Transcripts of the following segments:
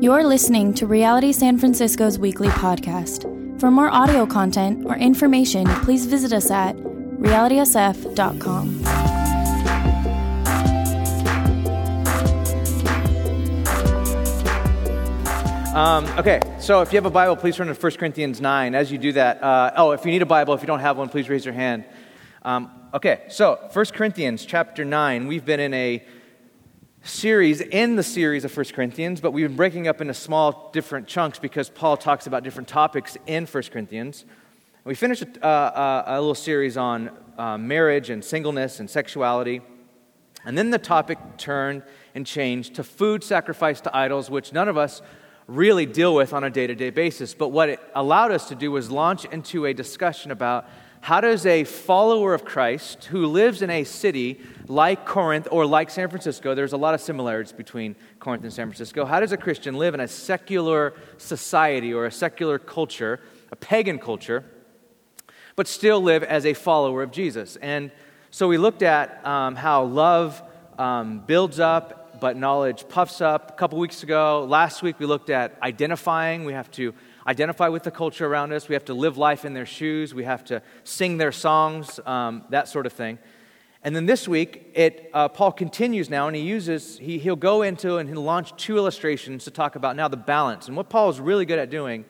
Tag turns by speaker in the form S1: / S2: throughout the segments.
S1: You're listening to Reality San Francisco's weekly podcast. For more audio content or information, please visit us at realitysf.com.
S2: Um, okay, so if you have a Bible, please turn to 1 Corinthians 9. As you do that, uh, oh, if you need a Bible, if you don't have one, please raise your hand. Um, okay, so 1 Corinthians chapter 9, we've been in a series in the series of 1 Corinthians, but we've been breaking up into small, different chunks because Paul talks about different topics in 1 Corinthians. We finished a, uh, a little series on uh, marriage and singleness and sexuality. And then the topic turned and changed to food sacrificed to idols, which none of us really deal with on a day to day basis. But what it allowed us to do was launch into a discussion about how does a follower of Christ who lives in a city like Corinth or like San Francisco, there's a lot of similarities between Corinth and San Francisco, how does a Christian live in a secular society or a secular culture, a pagan culture, but still live as a follower of Jesus? And so we looked at um, how love um, builds up but knowledge puffs up. A couple weeks ago, last week, we looked at identifying. We have to identify with the culture around us. We have to live life in their shoes. We have to sing their songs, um, that sort of thing. And then this week, it, uh, Paul continues now, and he uses, he, he'll go into and he'll launch two illustrations to talk about now the balance. And what Paul is really good at doing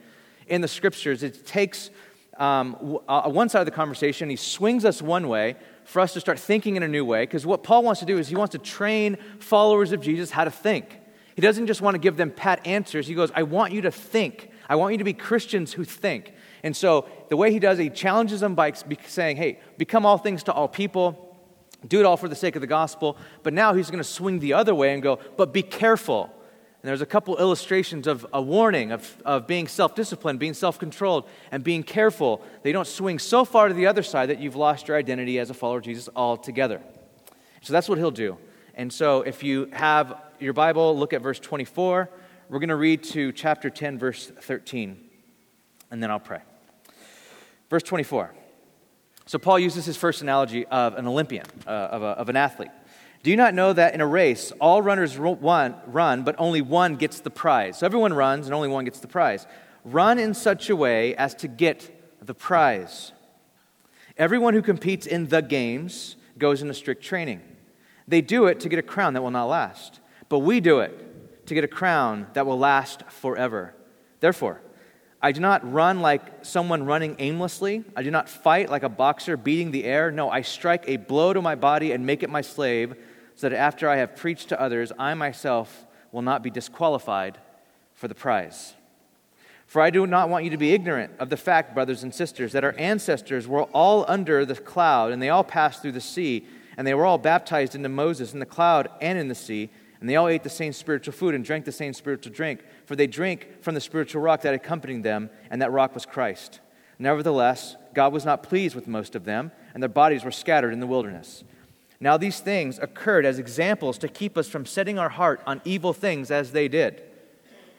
S2: in the scriptures, it takes um, uh, one side of the conversation, he swings us one way, for us to start thinking in a new way because what Paul wants to do is he wants to train followers of Jesus how to think. He doesn't just want to give them pat answers. He goes, I want you to think. I want you to be Christians who think. And so the way he does it, he challenges them by saying, hey, become all things to all people, do it all for the sake of the gospel. But now he's going to swing the other way and go, but be careful. And there's a couple illustrations of a warning of, of being self disciplined, being self controlled, and being careful that you don't swing so far to the other side that you've lost your identity as a follower of Jesus altogether. So that's what he'll do. And so if you have your Bible, look at verse 24. We're going to read to chapter 10, verse 13, and then I'll pray. Verse 24. So Paul uses his first analogy of an Olympian, uh, of, a, of an athlete. Do you not know that in a race, all runners run, run, but only one gets the prize? So everyone runs, and only one gets the prize. Run in such a way as to get the prize. Everyone who competes in the games goes into strict training. They do it to get a crown that will not last, but we do it to get a crown that will last forever. Therefore, I do not run like someone running aimlessly. I do not fight like a boxer beating the air. No, I strike a blow to my body and make it my slave so that after I have preached to others, I myself will not be disqualified for the prize. For I do not want you to be ignorant of the fact, brothers and sisters, that our ancestors were all under the cloud, and they all passed through the sea, and they were all baptized into Moses in the cloud and in the sea, and they all ate the same spiritual food and drank the same spiritual drink, for they drank from the spiritual rock that accompanied them, and that rock was Christ. Nevertheless, God was not pleased with most of them, and their bodies were scattered in the wilderness. Now, these things occurred as examples to keep us from setting our heart on evil things as they did.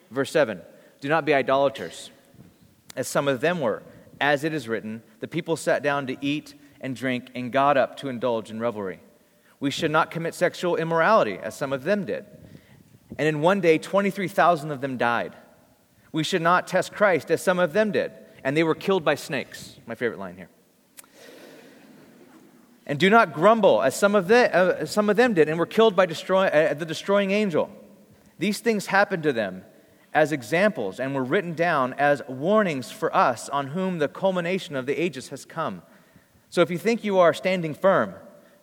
S2: Verse 7 Do not be idolaters, as some of them were. As it is written, the people sat down to eat and drink and got up to indulge in revelry. We should not commit sexual immorality, as some of them did. And in one day, 23,000 of them died. We should not test Christ, as some of them did, and they were killed by snakes. My favorite line here. And do not grumble, as some of, the, uh, some of them did, and were killed by destroy, uh, the destroying angel. These things happened to them as examples and were written down as warnings for us on whom the culmination of the ages has come. So if you think you are standing firm,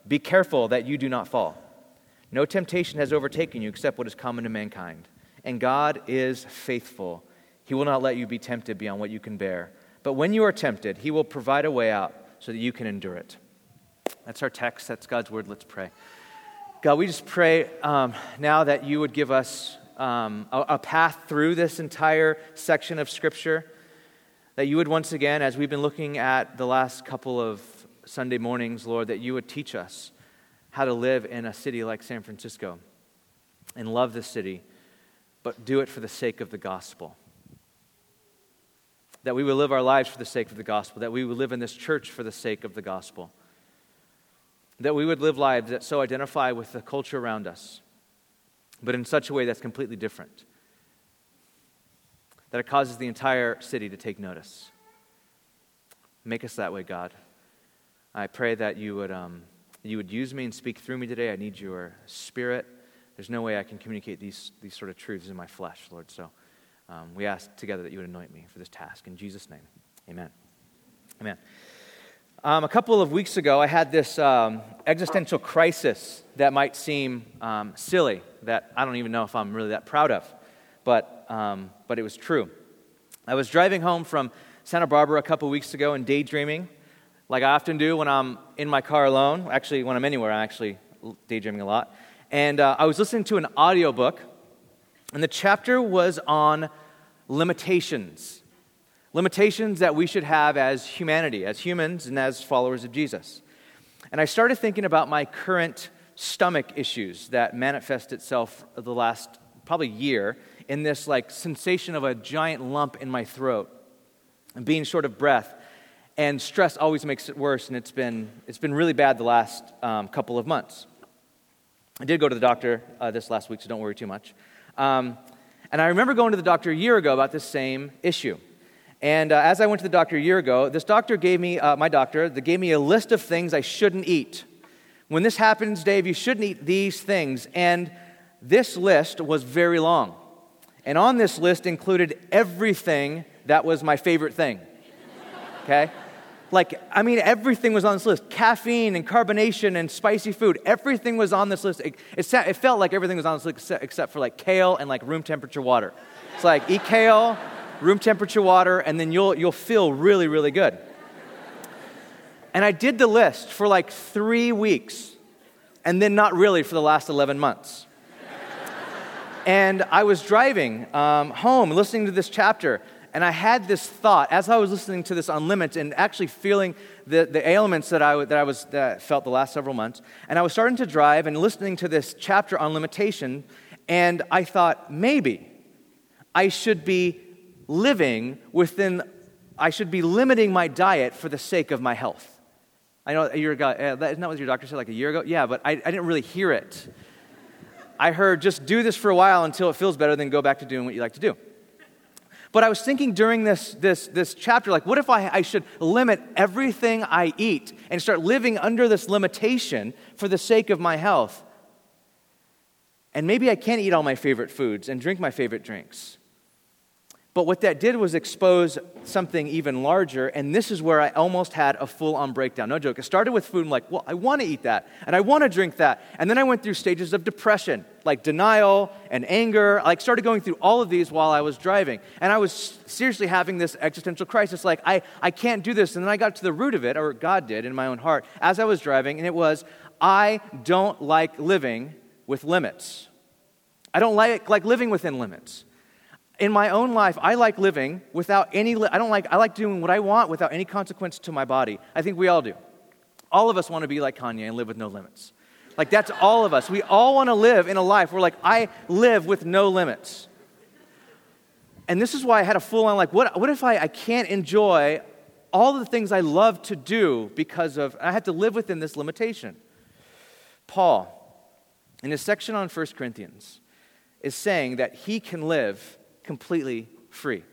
S2: be careful that you do not fall. No temptation has overtaken you except what is common to mankind. And God is faithful. He will not let you be tempted beyond what you can bear. But when you are tempted, He will provide a way out so that you can endure it. That's our text. That's God's word. Let's pray. God, we just pray um, now that you would give us um, a, a path through this entire section of Scripture. That you would once again, as we've been looking at the last couple of Sunday mornings, Lord, that you would teach us how to live in a city like San Francisco and love the city, but do it for the sake of the gospel. That we would live our lives for the sake of the gospel, that we would live in this church for the sake of the gospel that we would live lives that so identify with the culture around us, but in such a way that's completely different that it causes the entire city to take notice. Make us that way, God. I pray that you would, um, you would use me and speak through me today. I need your spirit. There's no way I can communicate these, these sort of truths in my flesh, Lord. So um, we ask together that you would anoint me for this task. In Jesus' name, amen. Amen. Um, a couple of weeks ago, I had this um, existential crisis that might seem um, silly, that I don't even know if I'm really that proud of, but, um, but it was true. I was driving home from Santa Barbara a couple weeks ago and daydreaming, like I often do when I'm in my car alone. Actually, when I'm anywhere, I'm actually daydreaming a lot. And uh, I was listening to an audiobook, and the chapter was on limitations. Limitations that we should have as humanity, as humans, and as followers of Jesus. And I started thinking about my current stomach issues that manifest itself the last probably year in this like sensation of a giant lump in my throat and being short of breath. And stress always makes it worse, and it's been, it's been really bad the last um, couple of months. I did go to the doctor uh, this last week, so don't worry too much. Um, and I remember going to the doctor a year ago about this same issue. And uh, as I went to the doctor a year ago, this doctor gave me, uh, my doctor, that gave me a list of things I shouldn't eat. When this happens, Dave, you shouldn't eat these things. And this list was very long. And on this list included everything that was my favorite thing. Okay? Like, I mean, everything was on this list caffeine and carbonation and spicy food. Everything was on this list. It, it, it felt like everything was on this list except, for like kale and like room temperature water. It's like, eat kale, room temperature water, and then you'll, you'll feel really, really good. And I did the list for like three weeks, and then not really for the last 11 months. and I was driving um, home listening to this chapter, and I had this thought as I was listening to this on limits and actually feeling the, the ailments that I, that I was, that felt the last several months. And I was starting to drive and listening to this chapter on limitation, and I thought maybe I should be living within, I should be limiting my diet for the sake of my health. I know you're, uh, isn't that what your doctor said like a year ago? Yeah, but I, I didn't really hear it. I heard just do this for a while until it feels better, then go back to doing what you like to do. But I was thinking during this, this, this chapter, like, what if I, I should limit everything I eat and start living under this limitation for the sake of my health? And maybe I can't eat all my favorite foods and drink my favorite drinks. But what that did was expose something even larger, and this is where I almost had a full on breakdown. No joke. It started with food. I'm like, well, I want to eat that, and I want to drink that. And then I went through stages of depression, like denial and anger. I like, started going through all of these while I was driving. And I was seriously having this existential crisis like, I, I can't do this. And then I got to the root of it, or God did in my own heart, as I was driving, and it was, I don't like living with limits. I don't like, like living within limits in my own life, I like living without any, I don't like, I like doing what I want without any consequence to my body. I think we all do. All of us want to be like Kanye and live with no limits. Like, that's all of us. We all want to live in a life where, like, I live with no limits. And this is why I had a full on, like, what, what if I, I can't enjoy all the things I love to do because of, I have to live within this limitation? Paul, in his section on 1 Corinthians, is saying that he can live completely free.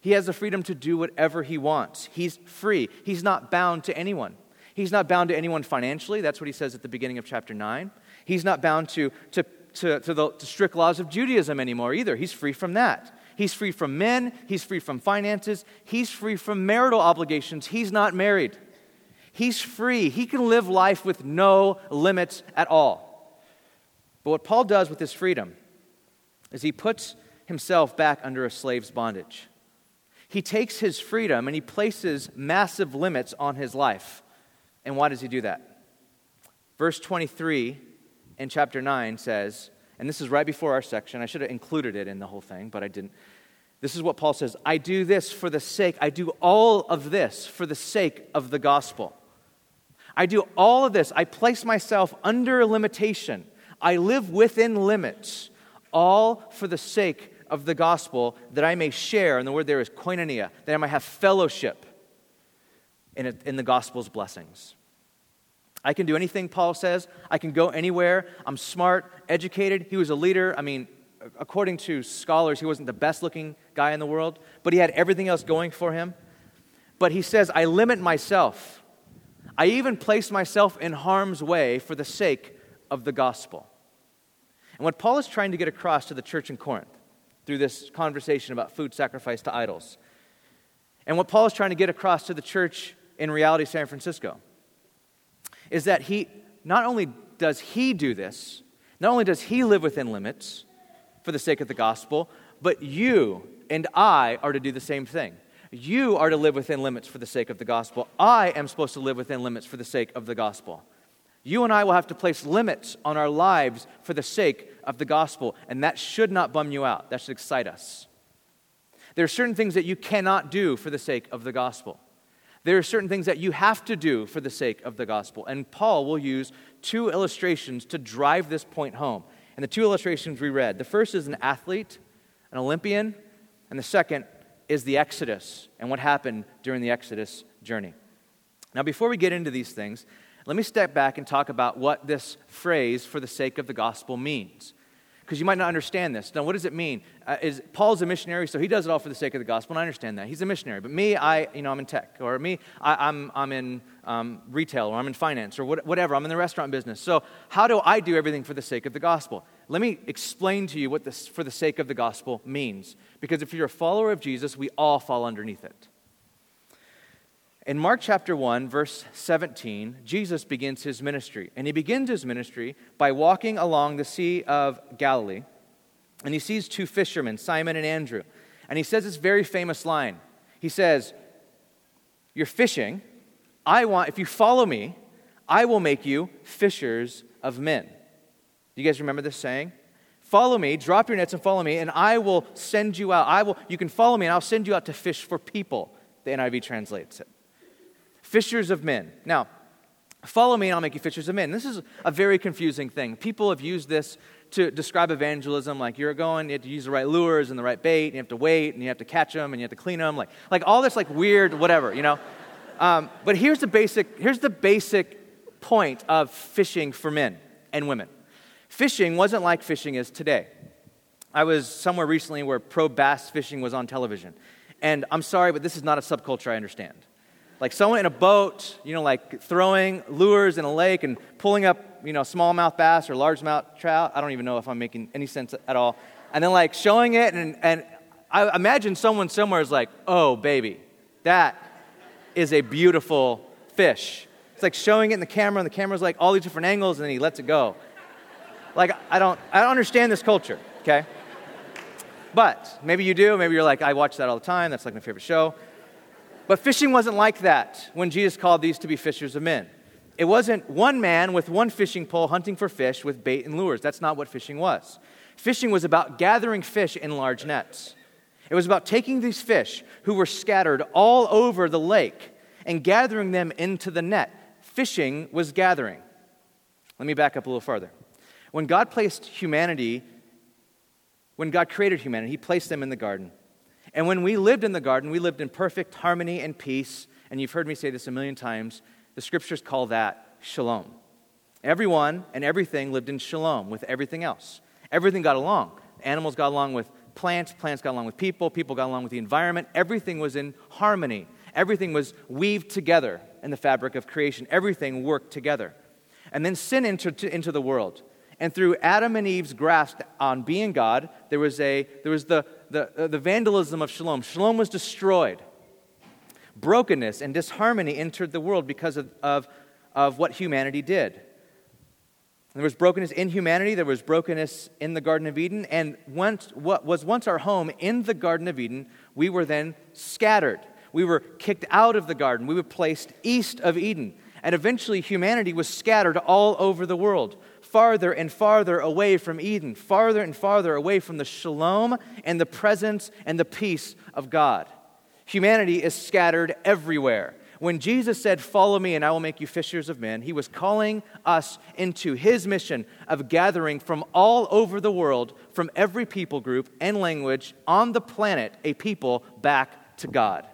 S2: He has the freedom to do whatever he wants. He's free. He's not bound to anyone. He's not bound to anyone financially. That's what he says at the beginning of chapter 9. He's not bound to, to, to, to the to strict laws of Judaism anymore either. He's free from that. He's free from men. He's free from finances. He's free from marital obligations. He's not married. He's free. He can live life with no limits at all. But what Paul does with his freedom is he puts himself back under a slave's bondage. He takes his freedom and he places massive limits on his life. And why does he do that? Verse 23 in chapter 9 says, and this is right before our section. I should have included it in the whole thing, but I didn't. This is what Paul says I do this for the sake, I do all of this for the sake of the gospel. I do all of this. I place myself under limitation. I live within limits, all for the sake of the gospel that I may share, and the word there is koinonia, that I might have fellowship in, it, in the gospel's blessings. I can do anything, Paul says. I can go anywhere. I'm smart, educated. He was a leader. I mean, according to scholars, he wasn't the best looking guy in the world, but he had everything else going for him. But he says, I limit myself. I even place myself in harm's way for the sake of the gospel. And what Paul is trying to get across to the church in Corinth through this conversation about food sacrificed to idols, and what Paul is trying to get across to the church in reality San Francisco, is that he not only does he do this, not only does he live within limits for the sake of the gospel, but you and I are to do the same thing. You are to live within limits for the sake of the gospel. I am supposed to live within limits for the sake of the gospel. You and I will have to place limits on our lives for the sake of the gospel, and that should not bum you out. That should excite us. There are certain things that you cannot do for the sake of the gospel. There are certain things that you have to do for the sake of the gospel. And Paul will use two illustrations to drive this point home. And the two illustrations we read the first is an athlete, an Olympian, and the second is the Exodus and what happened during the Exodus journey. Now, before we get into these things, let me step back and talk about what this phrase, for the sake of the gospel, means. Because you might not understand this. Now, what does it mean? Uh, is Paul's a missionary, so he does it all for the sake of the gospel, and I understand that. He's a missionary. But me, I, you know, I'm in tech, or me, I, am I'm, I'm in um, retail, or I'm in finance, or what, whatever. I'm in the restaurant business. So, how do I do everything for the sake of the gospel? Let me explain to you what this for the sake of the gospel means. Because if you're a follower of Jesus, we all fall underneath it. In Mark chapter 1, verse 17, Jesus begins his ministry. And he begins his ministry by walking along the Sea of Galilee. And he sees two fishermen, Simon and Andrew. And he says this very famous line. He says, You're fishing. I want, if you follow me, I will make you fishers of men. Do you guys remember this saying? Follow me, drop your nets and follow me, and I will send you out. I will, you can follow me, and I'll send you out to fish for people. The NIV translates it. Fishers of men. Now, follow me, and I'll make you fishers of men. This is a very confusing thing. People have used this to describe evangelism like you're going, you have to use the right lures and the right bait, and you have to wait, and you have to catch them, and you have to clean them, like, like all this like weird whatever, you know? Um, but here's the basic, here's the basic point of fishing for men and women. Fishing wasn't like fishing is today. I was somewhere recently where pro bass fishing was on television. And I'm sorry, but this is not a subculture I understand. Like someone in a boat, you know, like throwing lures in a lake and pulling up, you know, smallmouth bass or largemouth trout. I don't even know if I'm making any sense at all. And then like showing it, and, and I imagine someone somewhere is like, oh, baby, that is a beautiful fish. It's like showing it in the camera, and the camera's like all these different angles, and then he lets it go. Like, I don't, I don't understand this culture, okay? But maybe you do. Maybe you're like, I watch that all the time. That's like my favorite show. But fishing wasn't like that when Jesus called these to be fishers of men. It wasn't one man with one fishing pole hunting for fish with bait and lures. That's not what fishing was. Fishing was about gathering fish in large nets. It was about taking these fish who were scattered all over the lake and gathering them into the net. Fishing was gathering. Let me back up a little farther. When God placed humanity, when God created humanity, He placed them in the garden. And when we lived in the garden, we lived in perfect harmony and peace. And you've heard me say this a million times. The scriptures call that shalom. Everyone and everything lived in shalom with everything else. Everything got along. Animals got along with plants, plants got along with people, people got along with the environment. Everything was in harmony. Everything was weaved together in the fabric of creation. Everything worked together. And then sin entered into the world. And through Adam and Eve's grasp on being God, there was, a, there was the, the, uh, the vandalism of shalom. Shalom was destroyed. Brokenness and disharmony entered the world because of, of, of what humanity did. There was brokenness in humanity, there was brokenness in the Garden of Eden, and once, what was once our home in the Garden of Eden, we were then scattered. We were kicked out of the garden. We were placed east of Eden. And eventually, humanity was scattered all over the world farther and farther away from Eden, farther and farther away from the shalom and the presence and the peace of God. Humanity is scattered everywhere. When Jesus said, Follow me and I will make you fishers of men, he was calling us into his mission of gathering from all over the world, from every people group and language on the planet, a people back to God.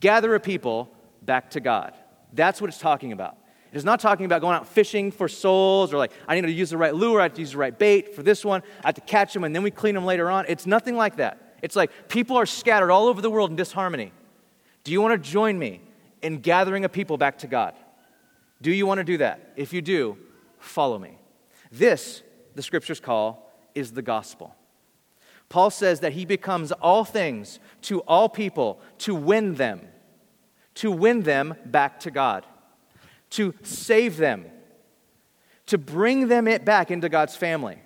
S2: Gather a people back to God. That's what it's talking about. It is not talking about going out fishing for souls or like, I need to use the right lure, I have to use the right bait for this one, I have to catch them and then we clean them later on. It's nothing like that. It's like people are scattered all over the world in disharmony. Do you want to join me in gathering a people back to God? Do you want to do that? If you do, follow me. This, the scriptures call, is the gospel. Paul says that he becomes all things to all people to win them, to win them back to God, to save them, to bring them it back into God's family,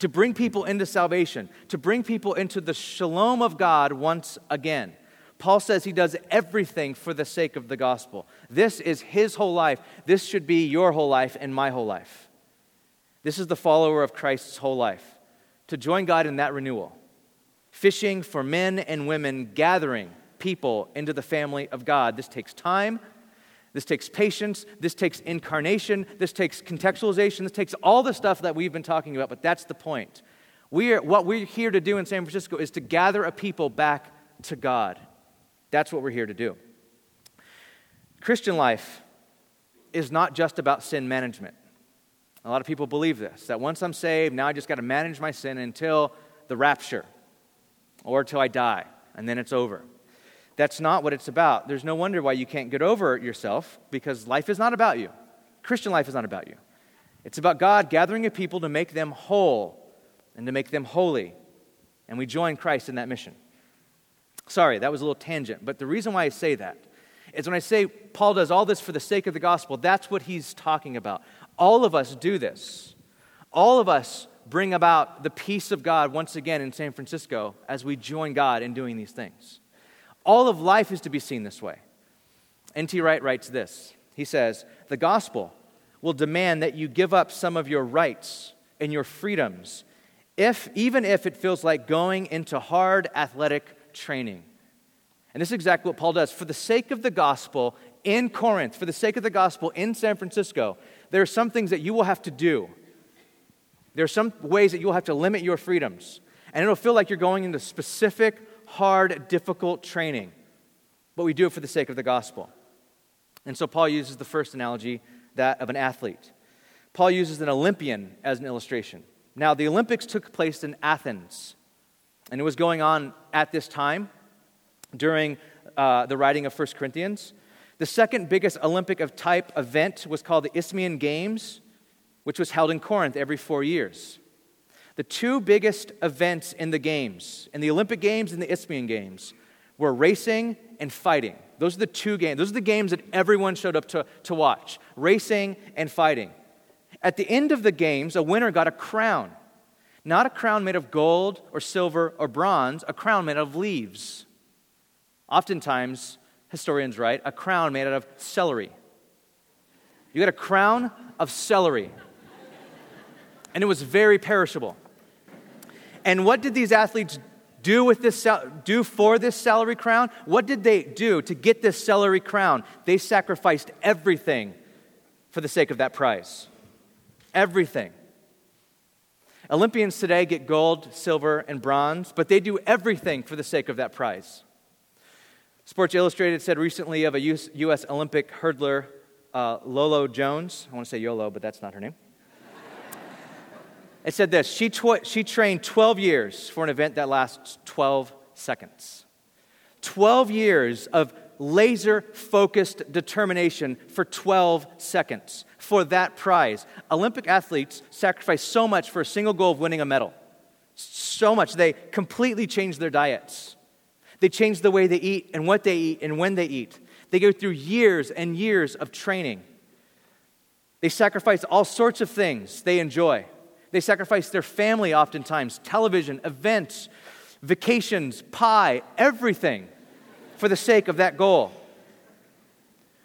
S2: to bring people into salvation, to bring people into the shalom of God once again. Paul says he does everything for the sake of the gospel. This is his whole life. This should be your whole life and my whole life. This is the follower of Christ's whole life to join God in that renewal. Fishing for men and women, gathering people into the family of God. This takes time. This takes patience. This takes incarnation. This takes contextualization. This takes all the stuff that we've been talking about, but that's the point. We are, what we're here to do in San Francisco is to gather a people back to God. That's what we're here to do. Christian life is not just about sin management. A lot of people believe this that once I'm saved, now I just got to manage my sin until the rapture or until I die, and then it's over. That's not what it's about. There's no wonder why you can't get over yourself because life is not about you. Christian life is not about you. It's about God gathering a people to make them whole and to make them holy. And we join Christ in that mission. Sorry, that was a little tangent, but the reason why I say that is when I say Paul does all this for the sake of the gospel, that's what he's talking about. All of us do this. All of us bring about the peace of God once again in San Francisco as we join God in doing these things. All of life is to be seen this way. N.T. Wright writes this He says, The gospel will demand that you give up some of your rights and your freedoms, if, even if it feels like going into hard athletic training. And this is exactly what Paul does. For the sake of the gospel in Corinth, for the sake of the gospel in San Francisco, there are some things that you will have to do. There are some ways that you will have to limit your freedoms. And it'll feel like you're going into specific, hard, difficult training. But we do it for the sake of the gospel. And so Paul uses the first analogy, that of an athlete. Paul uses an Olympian as an illustration. Now, the Olympics took place in Athens, and it was going on at this time during uh, the writing of 1 Corinthians. The second biggest Olympic of type event was called the Isthmian Games, which was held in Corinth every four years. The two biggest events in the Games, in the Olympic Games and the Isthmian Games, were racing and fighting. Those are the two games. Those are the games that everyone showed up to, to watch racing and fighting. At the end of the games, a winner got a crown. Not a crown made of gold or silver or bronze, a crown made of leaves. Oftentimes, historians write, a crown made out of celery. You got a crown of celery. And it was very perishable. And what did these athletes do with this do for this celery crown? What did they do to get this celery crown? They sacrificed everything for the sake of that prize. Everything. Olympians today get gold, silver, and bronze, but they do everything for the sake of that prize. Sports Illustrated said recently of a U.S. Olympic hurdler, uh, Lolo Jones. I want to say YOLO, but that's not her name. It said this she, tw- she trained 12 years for an event that lasts 12 seconds. 12 years of laser focused determination for 12 seconds for that prize. Olympic athletes sacrifice so much for a single goal of winning a medal. So much. They completely change their diets. They change the way they eat and what they eat and when they eat. They go through years and years of training. They sacrifice all sorts of things they enjoy. They sacrifice their family oftentimes, television, events, vacations, pie, everything for the sake of that goal.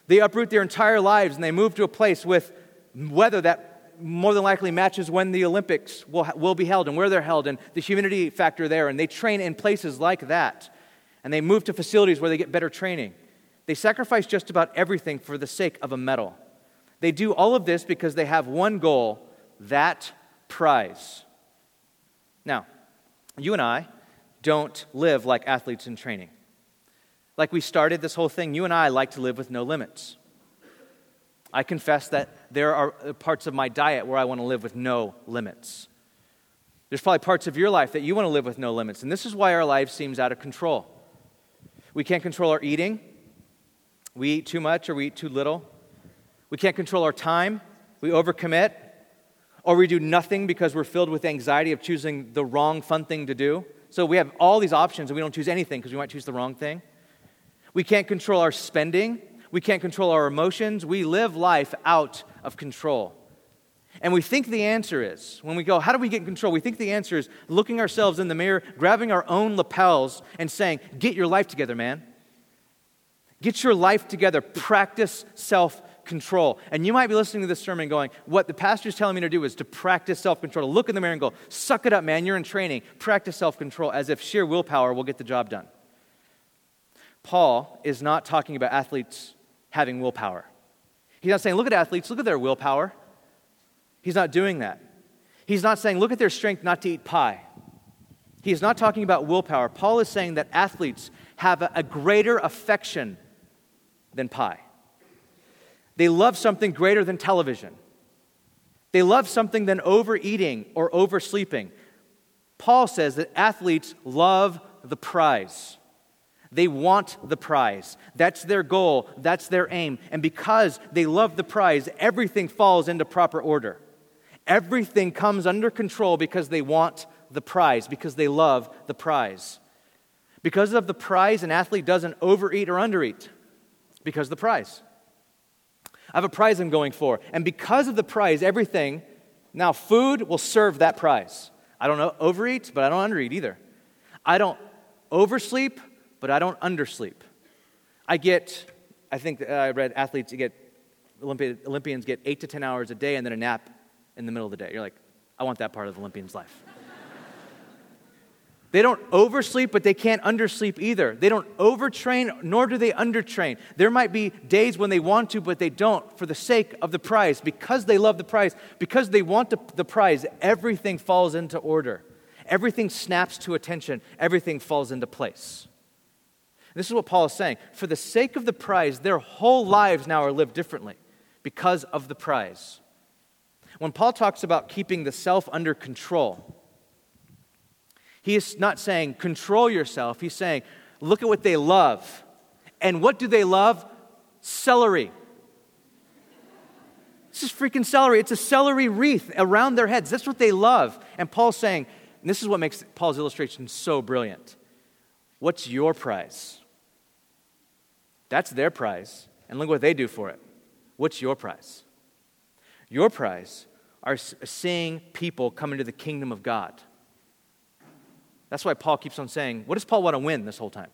S2: They uproot their entire lives and they move to a place with weather that more than likely matches when the Olympics will, will be held and where they're held and the humidity factor there. And they train in places like that and they move to facilities where they get better training. They sacrifice just about everything for the sake of a medal. They do all of this because they have one goal that prize. Now, you and I don't live like athletes in training. Like we started this whole thing, you and I like to live with no limits. I confess that there are parts of my diet where I want to live with no limits. There's probably parts of your life that you want to live with no limits. And this is why our life seems out of control. We can't control our eating. We eat too much or we eat too little. We can't control our time. We overcommit. Or we do nothing because we're filled with anxiety of choosing the wrong fun thing to do. So we have all these options and we don't choose anything because we might choose the wrong thing. We can't control our spending. We can't control our emotions. We live life out of control. And we think the answer is, when we go, how do we get in control? We think the answer is looking ourselves in the mirror, grabbing our own lapels, and saying, Get your life together, man. Get your life together. Practice self control. And you might be listening to this sermon going, What the pastor's telling me to do is to practice self control, to look in the mirror and go, Suck it up, man. You're in training. Practice self control as if sheer willpower will get the job done. Paul is not talking about athletes having willpower. He's not saying, Look at athletes, look at their willpower. He's not doing that. He's not saying, look at their strength not to eat pie. He is not talking about willpower. Paul is saying that athletes have a, a greater affection than pie. They love something greater than television. They love something than overeating or oversleeping. Paul says that athletes love the prize. They want the prize. That's their goal. That's their aim. And because they love the prize, everything falls into proper order. Everything comes under control because they want the prize, because they love the prize. Because of the prize, an athlete doesn't overeat or undereat. Because of the prize. I have a prize I'm going for. And because of the prize, everything, now food will serve that prize. I don't overeat, but I don't undereat either. I don't oversleep, but I don't undersleep. I get, I think uh, I read athletes get, Olympians get eight to 10 hours a day and then a nap in the middle of the day. You're like, I want that part of the Olympian's life. They don't oversleep, but they can't undersleep either. They don't overtrain, nor do they undertrain. There might be days when they want to, but they don't for the sake of the prize. Because they love the prize, because they want the prize, everything falls into order. Everything snaps to attention. Everything falls into place. This is what Paul is saying. For the sake of the prize, their whole lives now are lived differently because of the prize. When Paul talks about keeping the self under control, he is not saying control yourself. He's saying look at what they love. And what do they love? Celery. This is freaking celery. It's a celery wreath around their heads. That's what they love. And Paul's saying, and this is what makes Paul's illustration so brilliant. What's your prize? That's their prize. And look what they do for it. What's your prize? Your prize are seeing people come into the kingdom of God. That's why Paul keeps on saying, What does Paul want to win this whole time?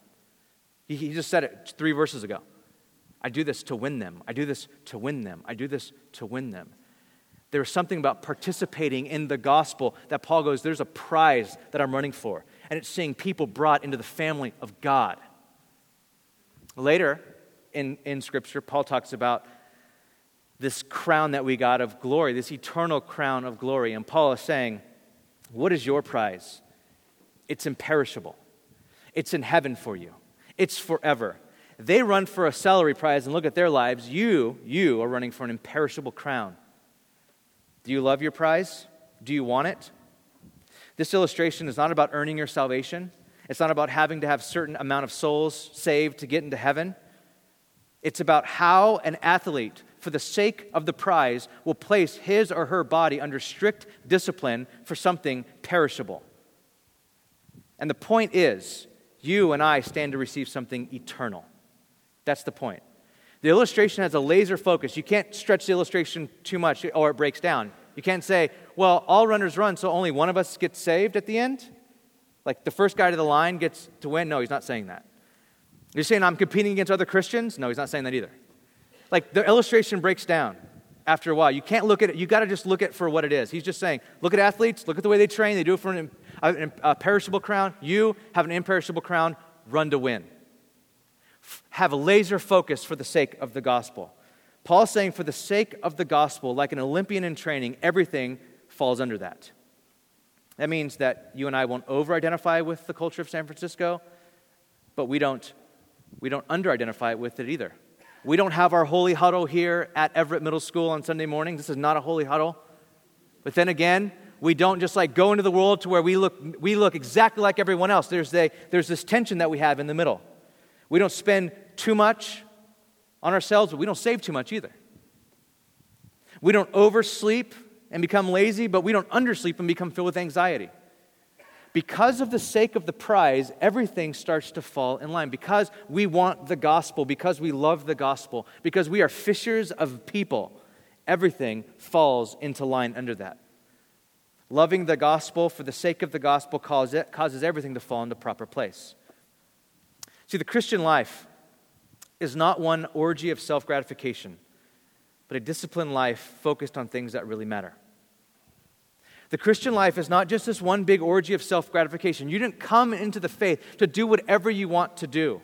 S2: He, he just said it three verses ago. I do this to win them. I do this to win them. I do this to win them. There's something about participating in the gospel that Paul goes, There's a prize that I'm running for. And it's seeing people brought into the family of God. Later in, in Scripture, Paul talks about this crown that we got of glory, this eternal crown of glory. And Paul is saying, What is your prize? It's imperishable, it's in heaven for you, it's forever. They run for a celery prize and look at their lives. You, you are running for an imperishable crown. Do you love your prize? Do you want it? This illustration is not about earning your salvation. It's not about having to have certain amount of souls saved to get into heaven. It's about how an athlete for the sake of the prize, will place his or her body under strict discipline for something perishable. And the point is, you and I stand to receive something eternal. That's the point. The illustration has a laser focus. You can't stretch the illustration too much or it breaks down. You can't say, well, all runners run, so only one of us gets saved at the end. Like the first guy to the line gets to win. No, he's not saying that. You're saying I'm competing against other Christians? No, he's not saying that either like the illustration breaks down after a while. You can't look at it, you got to just look at it for what it is. He's just saying, look at athletes, look at the way they train, they do it for an, a, perishable crown. You have an imperishable crown, run to win. Have a laser focus for the sake of the gospel. Paul's saying, for the sake of the gospel, like an Olympian in training, everything falls under that. That means that you and I won't over identify with the culture of San Francisco, but we don't, we don't under identify with it either. We don't have our holy huddle here at Everett Middle School on Sunday morning. This is not a holy huddle. But then again, we don't just like go into the world to where we look, we look exactly like everyone else. There's, a, there's this tension that we have in the middle. We don't spend too much on ourselves, but we don't save too much either. We don't oversleep and become lazy, but we don't undersleep and become filled with anxiety. Because of the sake of the prize, everything starts to fall in line. Because we want the gospel, because we love the gospel, because we are fishers of people, everything falls into line under that. Loving the gospel for the sake of the gospel causes everything to fall into proper place. See, the Christian life is not one orgy of self gratification, but a disciplined life focused on things that really matter. The Christian life is not just this one big orgy of self gratification. You didn't come into the faith to do whatever you want to do.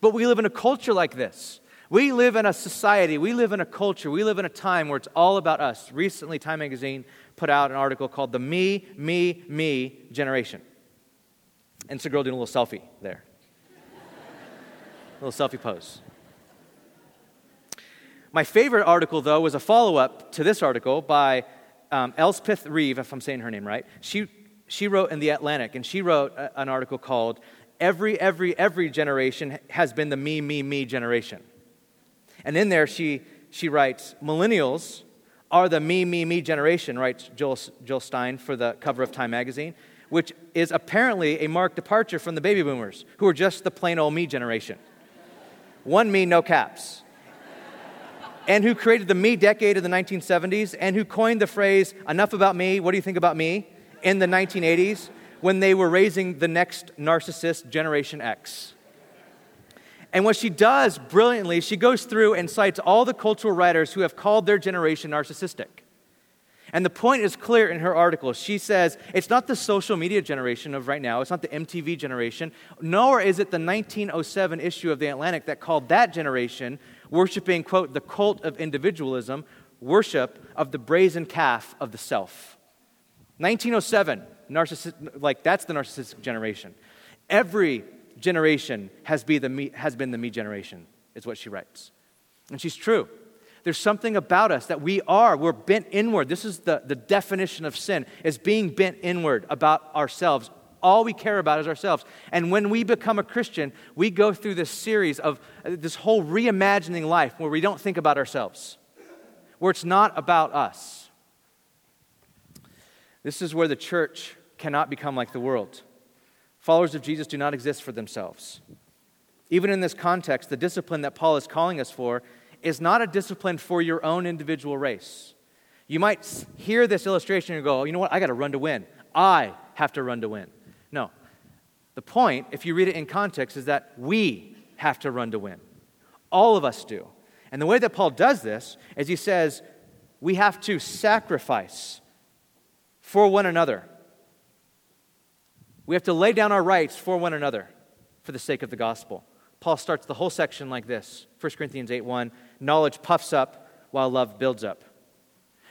S2: But we live in a culture like this. We live in a society, we live in a culture, we live in a time where it's all about us. Recently, Time Magazine put out an article called The Me, Me, Me Generation. And it's a girl doing a little selfie there. a little selfie pose. My favorite article, though, was a follow up to this article by um, Elspeth Reeve, if I'm saying her name right, she, she wrote in The Atlantic, and she wrote a, an article called Every, Every, Every Generation Has Been the Me, Me, Me Generation. And in there, she, she writes, Millennials are the me, me, me generation, writes Joel, Joel Stein for the cover of Time magazine, which is apparently a marked departure from the baby boomers, who are just the plain old me generation. One me, no caps and who created the me decade of the 1970s and who coined the phrase, enough about me, what do you think about me, in the 1980s when they were raising the next narcissist, Generation X. And what she does brilliantly, she goes through and cites all the cultural writers who have called their generation narcissistic. And the point is clear in her article. She says it's not the social media generation of right now, it's not the MTV generation, nor is it the 1907 issue of The Atlantic that called that generation worshiping, quote, the cult of individualism, worship of the brazen calf of the self. 1907, narcissist, like that's the narcissistic generation. Every generation has, be the me, has been the me generation, is what she writes. And she's true. There's something about us that we are, we're bent inward. This is the, the definition of sin, is being bent inward about ourselves all we care about is ourselves. And when we become a Christian, we go through this series of uh, this whole reimagining life where we don't think about ourselves, where it's not about us. This is where the church cannot become like the world. Followers of Jesus do not exist for themselves. Even in this context, the discipline that Paul is calling us for is not a discipline for your own individual race. You might hear this illustration and go, oh, you know what, I got to run to win. I have to run to win. No. The point, if you read it in context, is that we have to run to win. All of us do. And the way that Paul does this is he says, we have to sacrifice for one another. We have to lay down our rights for one another for the sake of the gospel. Paul starts the whole section like this 1 Corinthians 8 1 Knowledge puffs up while love builds up.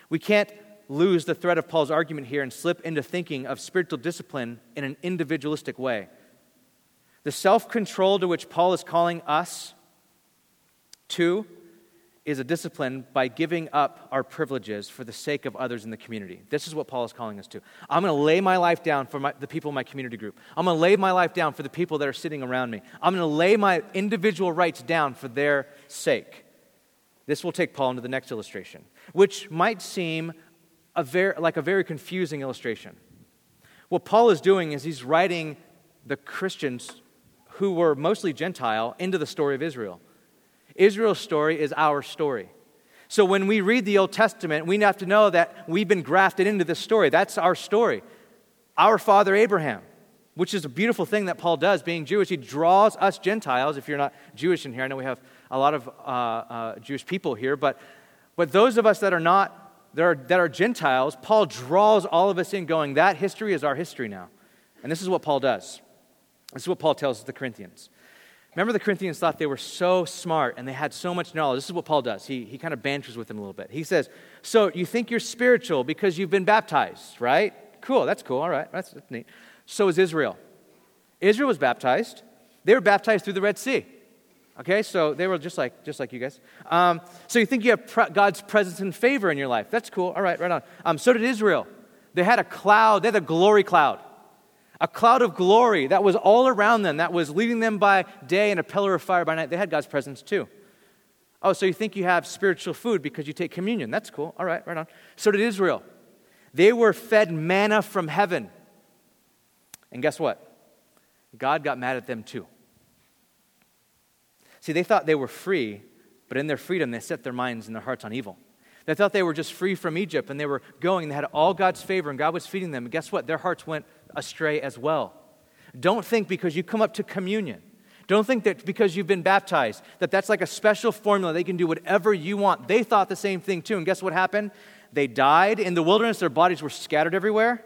S2: We can't lose the thread of Paul's argument here and slip into thinking of spiritual discipline in an individualistic way. The self control to which Paul is calling us to is a discipline by giving up our privileges for the sake of others in the community. This is what Paul is calling us to. I'm going to lay my life down for my, the people in my community group. I'm going to lay my life down for the people that are sitting around me. I'm going to lay my individual rights down for their sake. This will take Paul into the next illustration, which might seem a very, like a very confusing illustration. What Paul is doing is he's writing the Christians who were mostly Gentile into the story of Israel. Israel's story is our story. So when we read the Old Testament, we have to know that we've been grafted into this story. That's our story. Our father Abraham, which is a beautiful thing that Paul does, being Jewish. He draws us Gentiles. If you're not Jewish in here, I know we have a lot of uh, uh, Jewish people here, but, but those of us that are not that are, that are Gentiles, Paul draws all of us in, going, that history is our history now. And this is what Paul does. This is what Paul tells the Corinthians. Remember, the Corinthians thought they were so smart and they had so much knowledge. This is what Paul does. He, he kind of banters with them a little bit. He says, So you think you're spiritual because you've been baptized, right? Cool, that's cool, all right, that's, that's neat. So is Israel. Israel was baptized, they were baptized through the Red Sea. Okay, so they were just like, just like you guys. Um, so you think you have pre- God's presence and favor in your life. That's cool. All right, right on. Um, so did Israel. They had a cloud, they had a glory cloud. A cloud of glory that was all around them, that was leading them by day and a pillar of fire by night. They had God's presence too. Oh, so you think you have spiritual food because you take communion. That's cool. All right, right on. So did Israel. They were fed manna from heaven. And guess what? God got mad at them too. See, they thought they were free, but in their freedom, they set their minds and their hearts on evil. They thought they were just free from Egypt and they were going they had all God's favor and God was feeding them. And guess what? Their hearts went astray as well. Don't think because you come up to communion, don't think that because you've been baptized, that that's like a special formula. They can do whatever you want. They thought the same thing too. And guess what happened? They died in the wilderness, their bodies were scattered everywhere.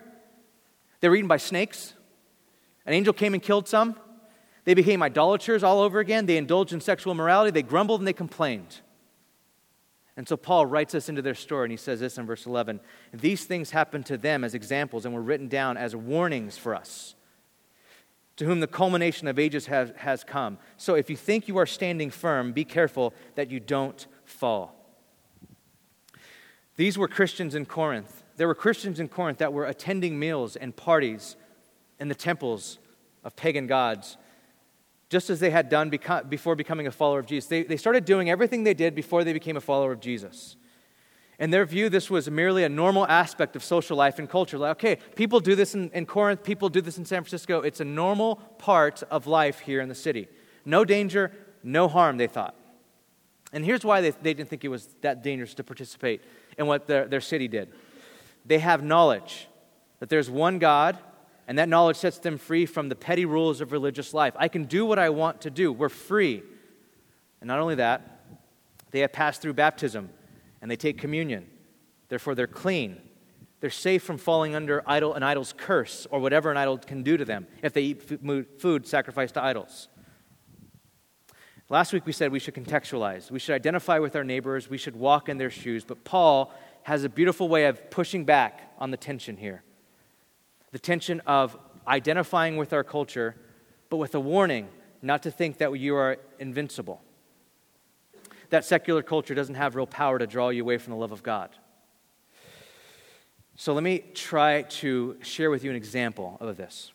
S2: They were eaten by snakes. An angel came and killed some. They became idolaters all over again. They indulged in sexual immorality. They grumbled and they complained. And so Paul writes us into their story, and he says this in verse 11 These things happened to them as examples and were written down as warnings for us, to whom the culmination of ages has, has come. So if you think you are standing firm, be careful that you don't fall. These were Christians in Corinth. There were Christians in Corinth that were attending meals and parties in the temples of pagan gods just as they had done before becoming a follower of Jesus. They, they started doing everything they did before they became a follower of Jesus. In their view, this was merely a normal aspect of social life and culture. Like, okay, people do this in, in Corinth, people do this in San Francisco. It's a normal part of life here in the city. No danger, no harm, they thought. And here's why they, they didn't think it was that dangerous to participate in what their, their city did. They have knowledge that there's one God and that knowledge sets them free from the petty rules of religious life. I can do what I want to do. We're free. And not only that, they have passed through baptism and they take communion. Therefore, they're clean. They're safe from falling under idol, an idol's curse or whatever an idol can do to them if they eat food sacrificed to idols. Last week we said we should contextualize. We should identify with our neighbors. We should walk in their shoes. But Paul has a beautiful way of pushing back on the tension here the tension of identifying with our culture, but with a warning not to think that you are invincible. That secular culture doesn't have real power to draw you away from the love of God. So let me try to share with you an example of this.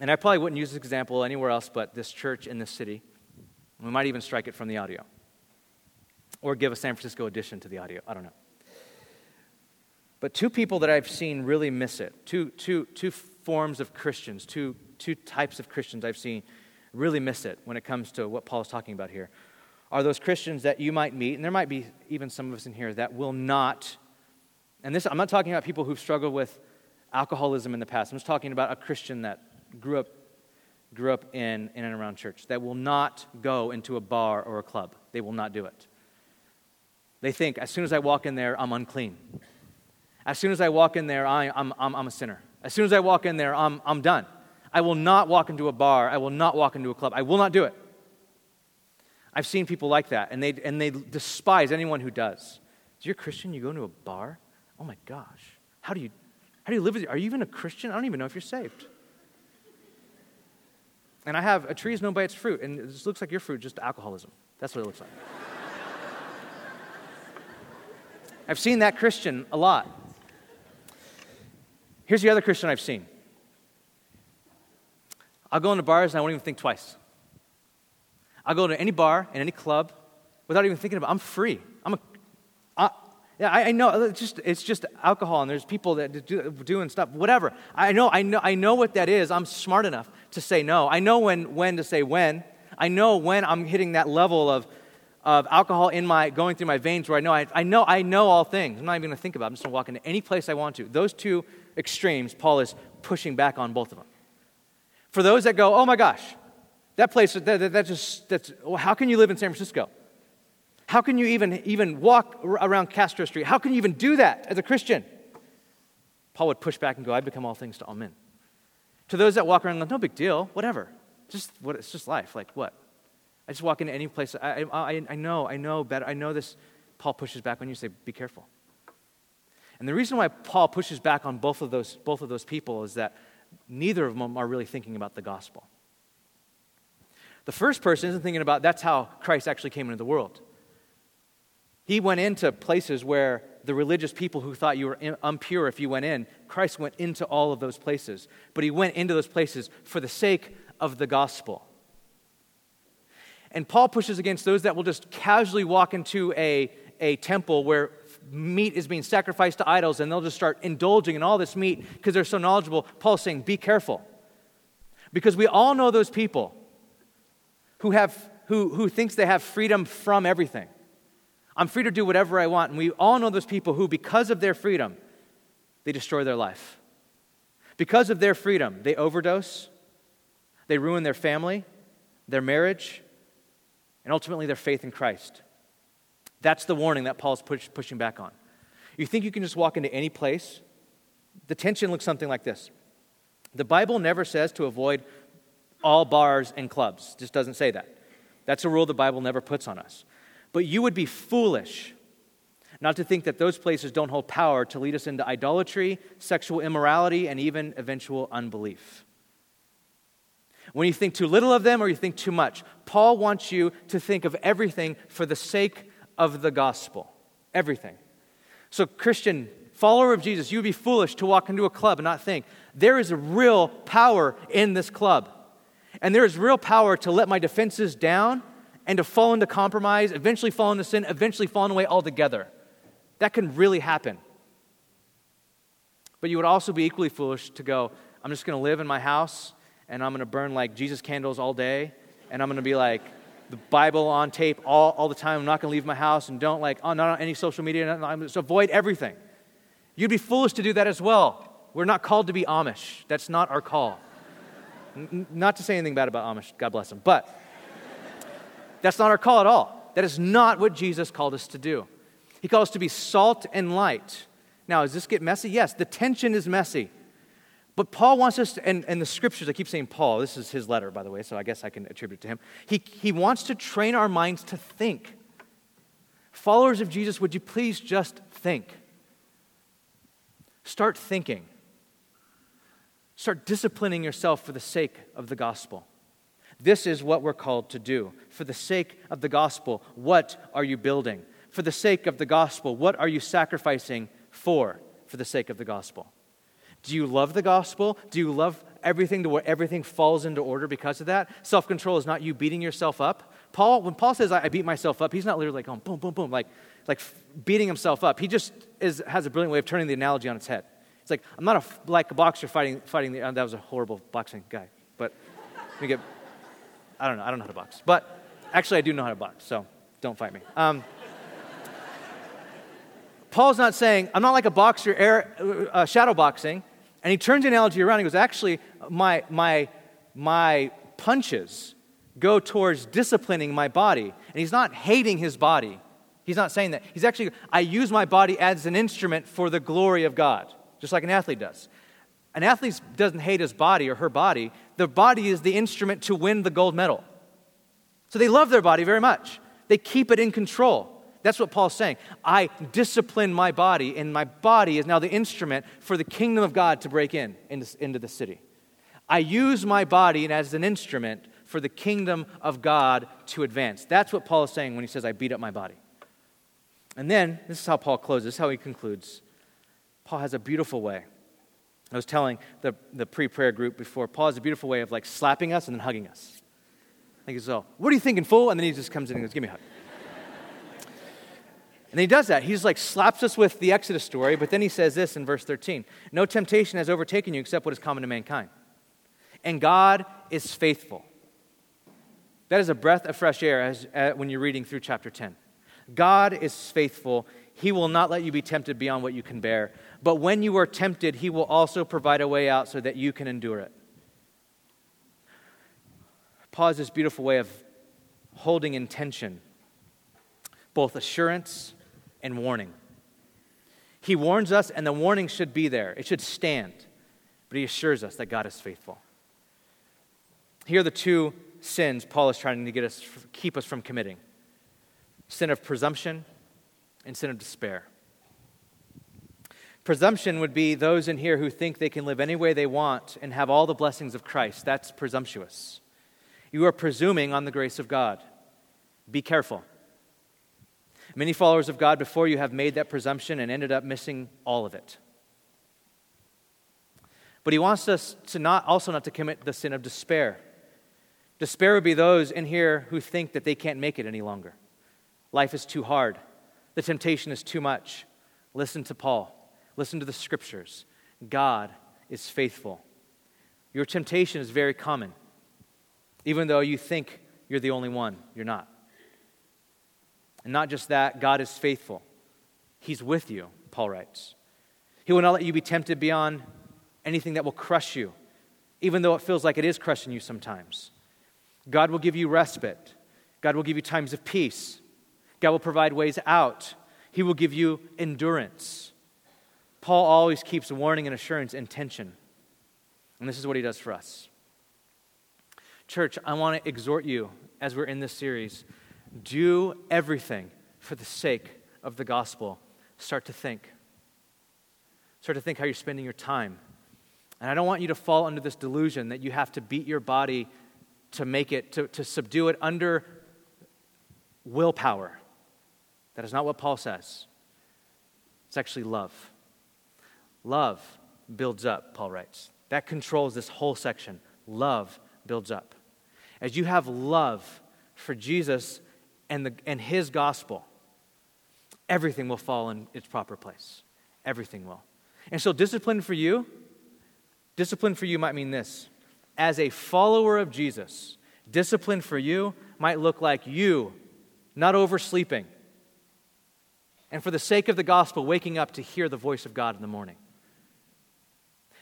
S2: And I probably wouldn't use this example anywhere else but this church in this city. We might even strike it from the audio or give a San Francisco edition to the audio. I don't know. But two people that I've seen really miss it, two, two, two forms of Christians, two, two types of Christians I've seen really miss it when it comes to what Paul is talking about here, are those Christians that you might meet, and there might be even some of us in here that will not, and this, I'm not talking about people who've struggled with alcoholism in the past. I'm just talking about a Christian that grew up, grew up in, in and around church, that will not go into a bar or a club. They will not do it. They think, as soon as I walk in there, I'm unclean. As soon as I walk in there, I, am I'm, I'm a sinner. As soon as I walk in there, I'm, I'm done. I will not walk into a bar. I will not walk into a club. I will not do it. I've seen people like that, and they, and they despise anyone who does. If you're a Christian, you go into a bar? Oh my gosh. How do you, how do you live with Are you even a Christian? I don't even know if you're saved. And I have a tree is known by its fruit, and this looks like your fruit, just alcoholism. That's what it looks like. I've seen that Christian a lot. Here's the other Christian I've seen. I'll go into bars and I won't even think twice. I'll go to any bar and any club without even thinking about it. I'm free. I'm a, I, yeah, I, I know. It's just, it's just alcohol, and there's people that do doing stuff. Whatever. I know. I know. I know what that is. I'm smart enough to say no. I know when when to say when. I know when I'm hitting that level of of alcohol in my going through my veins where I know I, I know I know all things. I'm not even going to think about. It. I'm just going to walk into any place I want to. Those two extremes, Paul is pushing back on both of them. For those that go, oh my gosh, that place, that, that, that just, that's, well, how can you live in San Francisco? How can you even, even walk around Castro Street? How can you even do that as a Christian? Paul would push back and go, I've become all things to all men. To those that walk around, no big deal, whatever. Just what, it's just life. Like what? I just walk into any place. I, I, I know, I know better. I know this. Paul pushes back when you, say, be careful. And the reason why Paul pushes back on both of those, both of those people is that neither of them are really thinking about the gospel. The first person isn't thinking about that's how Christ actually came into the world. He went into places where the religious people who thought you were impure if you went in, Christ went into all of those places. But he went into those places for the sake of the gospel. And Paul pushes against those that will just casually walk into a, a temple where meat is being sacrificed to idols and they'll just start indulging in all this meat because they're so knowledgeable. Paul's saying, be careful. Because we all know those people who, have, who, who thinks they have freedom from everything. I'm free to do whatever I want. And we all know those people who, because of their freedom, they destroy their life. Because of their freedom, they overdose, they ruin their family, their marriage, and ultimately their faith in Christ. That's the warning that Paul's push, pushing back on. You think you can just walk into any place? The tension looks something like this. The Bible never says to avoid all bars and clubs. It just doesn't say that. That's a rule the Bible never puts on us. But you would be foolish not to think that those places don't hold power to lead us into idolatry, sexual immorality, and even eventual unbelief. When you think too little of them or you think too much, Paul wants you to think of everything for the sake of the gospel. Everything. So, Christian, follower of Jesus, you would be foolish to walk into a club and not think, there is a real power in this club. And there is real power to let my defenses down and to fall into compromise, eventually fall into sin, eventually fall away altogether. That can really happen. But you would also be equally foolish to go, I'm just going to live in my house and I'm going to burn like Jesus candles all day and I'm going to be like the Bible on tape all, all the time. I'm not going to leave my house and don't like, oh, not on any social media. I'm just avoid everything. You'd be foolish to do that as well. We're not called to be Amish. That's not our call. N- not to say anything bad about Amish, God bless them, but that's not our call at all. That is not what Jesus called us to do. He called us to be salt and light. Now, does this get messy? Yes, the tension is messy. But Paul wants us, to, and, and the scriptures, I keep saying Paul, this is his letter, by the way, so I guess I can attribute it to him. He, he wants to train our minds to think. Followers of Jesus, would you please just think? Start thinking. Start disciplining yourself for the sake of the gospel. This is what we're called to do. For the sake of the gospel, what are you building? For the sake of the gospel, what are you sacrificing for? For the sake of the gospel. Do you love the gospel? Do you love everything to where everything falls into order because of that? Self control is not you beating yourself up. Paul, when Paul says, I beat myself up, he's not literally like going boom, boom, boom, like, like beating himself up. He just is, has a brilliant way of turning the analogy on its head. It's like, I'm not a, like a boxer fighting, fighting the, uh, that was a horrible boxing guy. But let me get, I don't know, I don't know how to box. But actually, I do know how to box, so don't fight me. Um, Paul's not saying, I'm not like a boxer air, uh, shadow boxing. And he turns the analogy around. He goes, Actually, my, my, my punches go towards disciplining my body. And he's not hating his body. He's not saying that. He's actually, I use my body as an instrument for the glory of God just like an athlete does. An athlete doesn't hate his body or her body, the body is the instrument to win the gold medal. So they love their body very much, they keep it in control. That's what Paul's saying. I discipline my body, and my body is now the instrument for the kingdom of God to break in into the city. I use my body as an instrument for the kingdom of God to advance. That's what Paul is saying when he says, I beat up my body. And then, this is how Paul closes, this is how he concludes. Paul has a beautiful way. I was telling the, the pre prayer group before, Paul has a beautiful way of like slapping us and then hugging us. Like he's all, what are you thinking, fool? And then he just comes in and goes, give me a hug. And he does that. He just like slaps us with the Exodus story, but then he says this in verse 13 No temptation has overtaken you except what is common to mankind. And God is faithful. That is a breath of fresh air as, uh, when you're reading through chapter 10. God is faithful. He will not let you be tempted beyond what you can bear. But when you are tempted, He will also provide a way out so that you can endure it. Paul's this beautiful way of holding in tension both assurance and warning. He warns us, and the warning should be there, it should stand. But He assures us that God is faithful. Here are the two sins Paul is trying to get us, keep us from committing sin of presumption and sin of despair. Presumption would be those in here who think they can live any way they want and have all the blessings of Christ. That's presumptuous. You are presuming on the grace of God. Be careful. Many followers of God before you have made that presumption and ended up missing all of it. But he wants us to not also not to commit the sin of despair. Despair would be those in here who think that they can't make it any longer. Life is too hard. The temptation is too much. Listen to Paul. Listen to the scriptures. God is faithful. Your temptation is very common. Even though you think you're the only one, you're not. And not just that, God is faithful. He's with you, Paul writes. He will not let you be tempted beyond anything that will crush you, even though it feels like it is crushing you sometimes. God will give you respite. God will give you times of peace. God will provide ways out. He will give you endurance. Paul always keeps warning and assurance in tension. And this is what he does for us. Church, I want to exhort you as we're in this series do everything for the sake of the gospel. Start to think. Start to think how you're spending your time. And I don't want you to fall under this delusion that you have to beat your body to make it, to, to subdue it under willpower. That is not what Paul says. It's actually love. Love builds up, Paul writes. That controls this whole section. Love builds up. As you have love for Jesus and, the, and his gospel, everything will fall in its proper place. Everything will. And so, discipline for you, discipline for you might mean this. As a follower of Jesus, discipline for you might look like you not oversleeping, and for the sake of the gospel, waking up to hear the voice of God in the morning.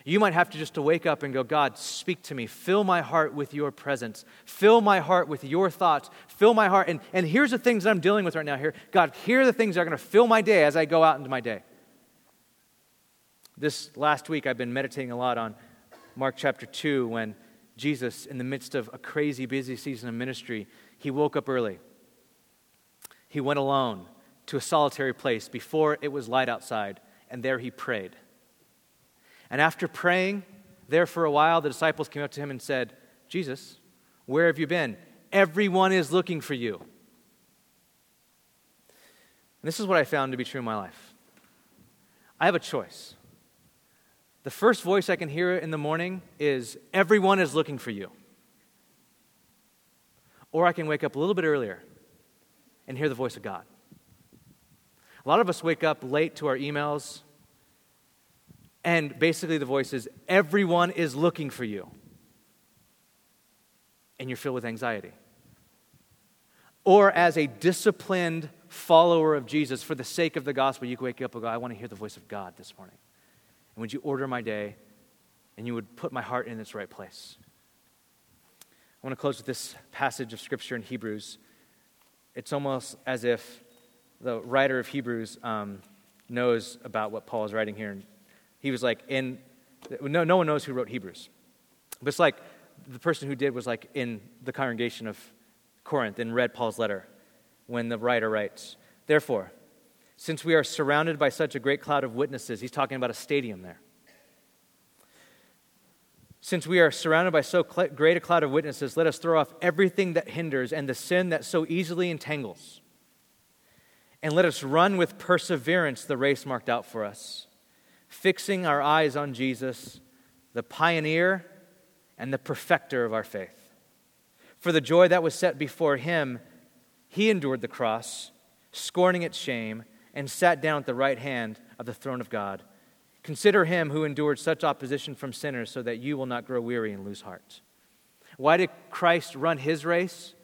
S2: You might have to just to wake up and go, God, speak to me. Fill my heart with your presence. Fill my heart with your thoughts. Fill my heart. And, and here's the things that I'm dealing with right now here. God, here are the things that are going to fill my day as I go out into my day. This last week, I've been meditating a lot on Mark chapter 2 when Jesus, in the midst of a crazy busy season of ministry, he woke up early. He went alone to a solitary place before it was light outside, and there he prayed. And after praying there for a while, the disciples came up to him and said, Jesus, where have you been? Everyone is looking for you. And this is what I found to be true in my life. I have a choice. The first voice I can hear in the morning is, Everyone is looking for you. Or I can wake up a little bit earlier and hear the voice of God. A lot of us wake up late to our emails, and basically, the voice is everyone is looking for you. And you're filled with anxiety. Or as a disciplined follower of Jesus, for the sake of the gospel, you could wake up and go, I want to hear the voice of God this morning. And would you order my day and you would put my heart in its right place? I want to close with this passage of scripture in Hebrews. It's almost as if the writer of Hebrews um, knows about what Paul is writing here he was like in, no, no one knows who wrote Hebrews. But it's like the person who did was like in the congregation of Corinth and read Paul's letter when the writer writes, Therefore, since we are surrounded by such a great cloud of witnesses, he's talking about a stadium there. Since we are surrounded by so great a cloud of witnesses, let us throw off everything that hinders and the sin that so easily entangles. And let us run with perseverance the race marked out for us fixing our eyes on Jesus, the pioneer and the perfecter of our faith. For the joy that was set before him, he endured the cross, scorning its shame, and sat down at the right hand of the throne of God. Consider him who endured such opposition from sinners so that you will not grow weary and lose heart. Why did Christ run his race?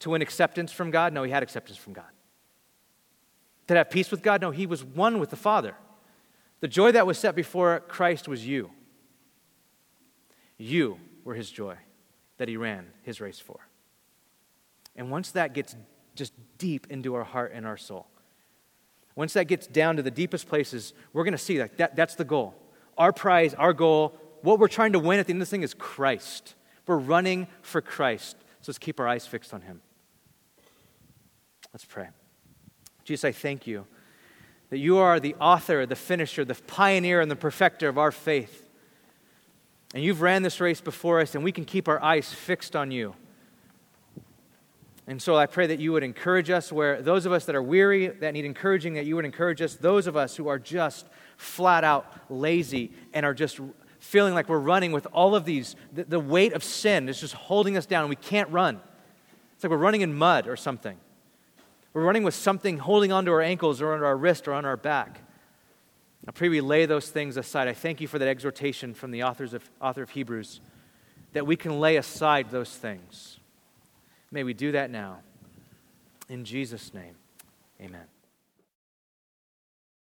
S2: To win acceptance from God? No, he had acceptance from God. To have peace with God? No, he was one with the Father. The joy that was set before Christ was you. You were his joy that he ran his race for. And once that gets just deep into our heart and our soul, once that gets down to the deepest places, we're going to see that, that that's the goal. Our prize, our goal, what we're trying to win at the end of this thing is Christ. We're running for Christ. So let's keep our eyes fixed on him. Let's pray. Jesus, I thank you that you are the author, the finisher, the pioneer, and the perfecter of our faith. And you've ran this race before us, and we can keep our eyes fixed on you. And so I pray that you would encourage us where those of us that are weary, that need encouraging, that you would encourage us. Those of us who are just flat out lazy and are just feeling like we're running with all of these, the, the weight of sin is just holding us down and we can't run. It's like we're running in mud or something. We're running with something holding onto our ankles or under our wrist or on our back. I pray we lay those things aside. I thank you for that exhortation from the authors of, author of Hebrews that we can lay aside those things. May we do that now. In Jesus' name, amen.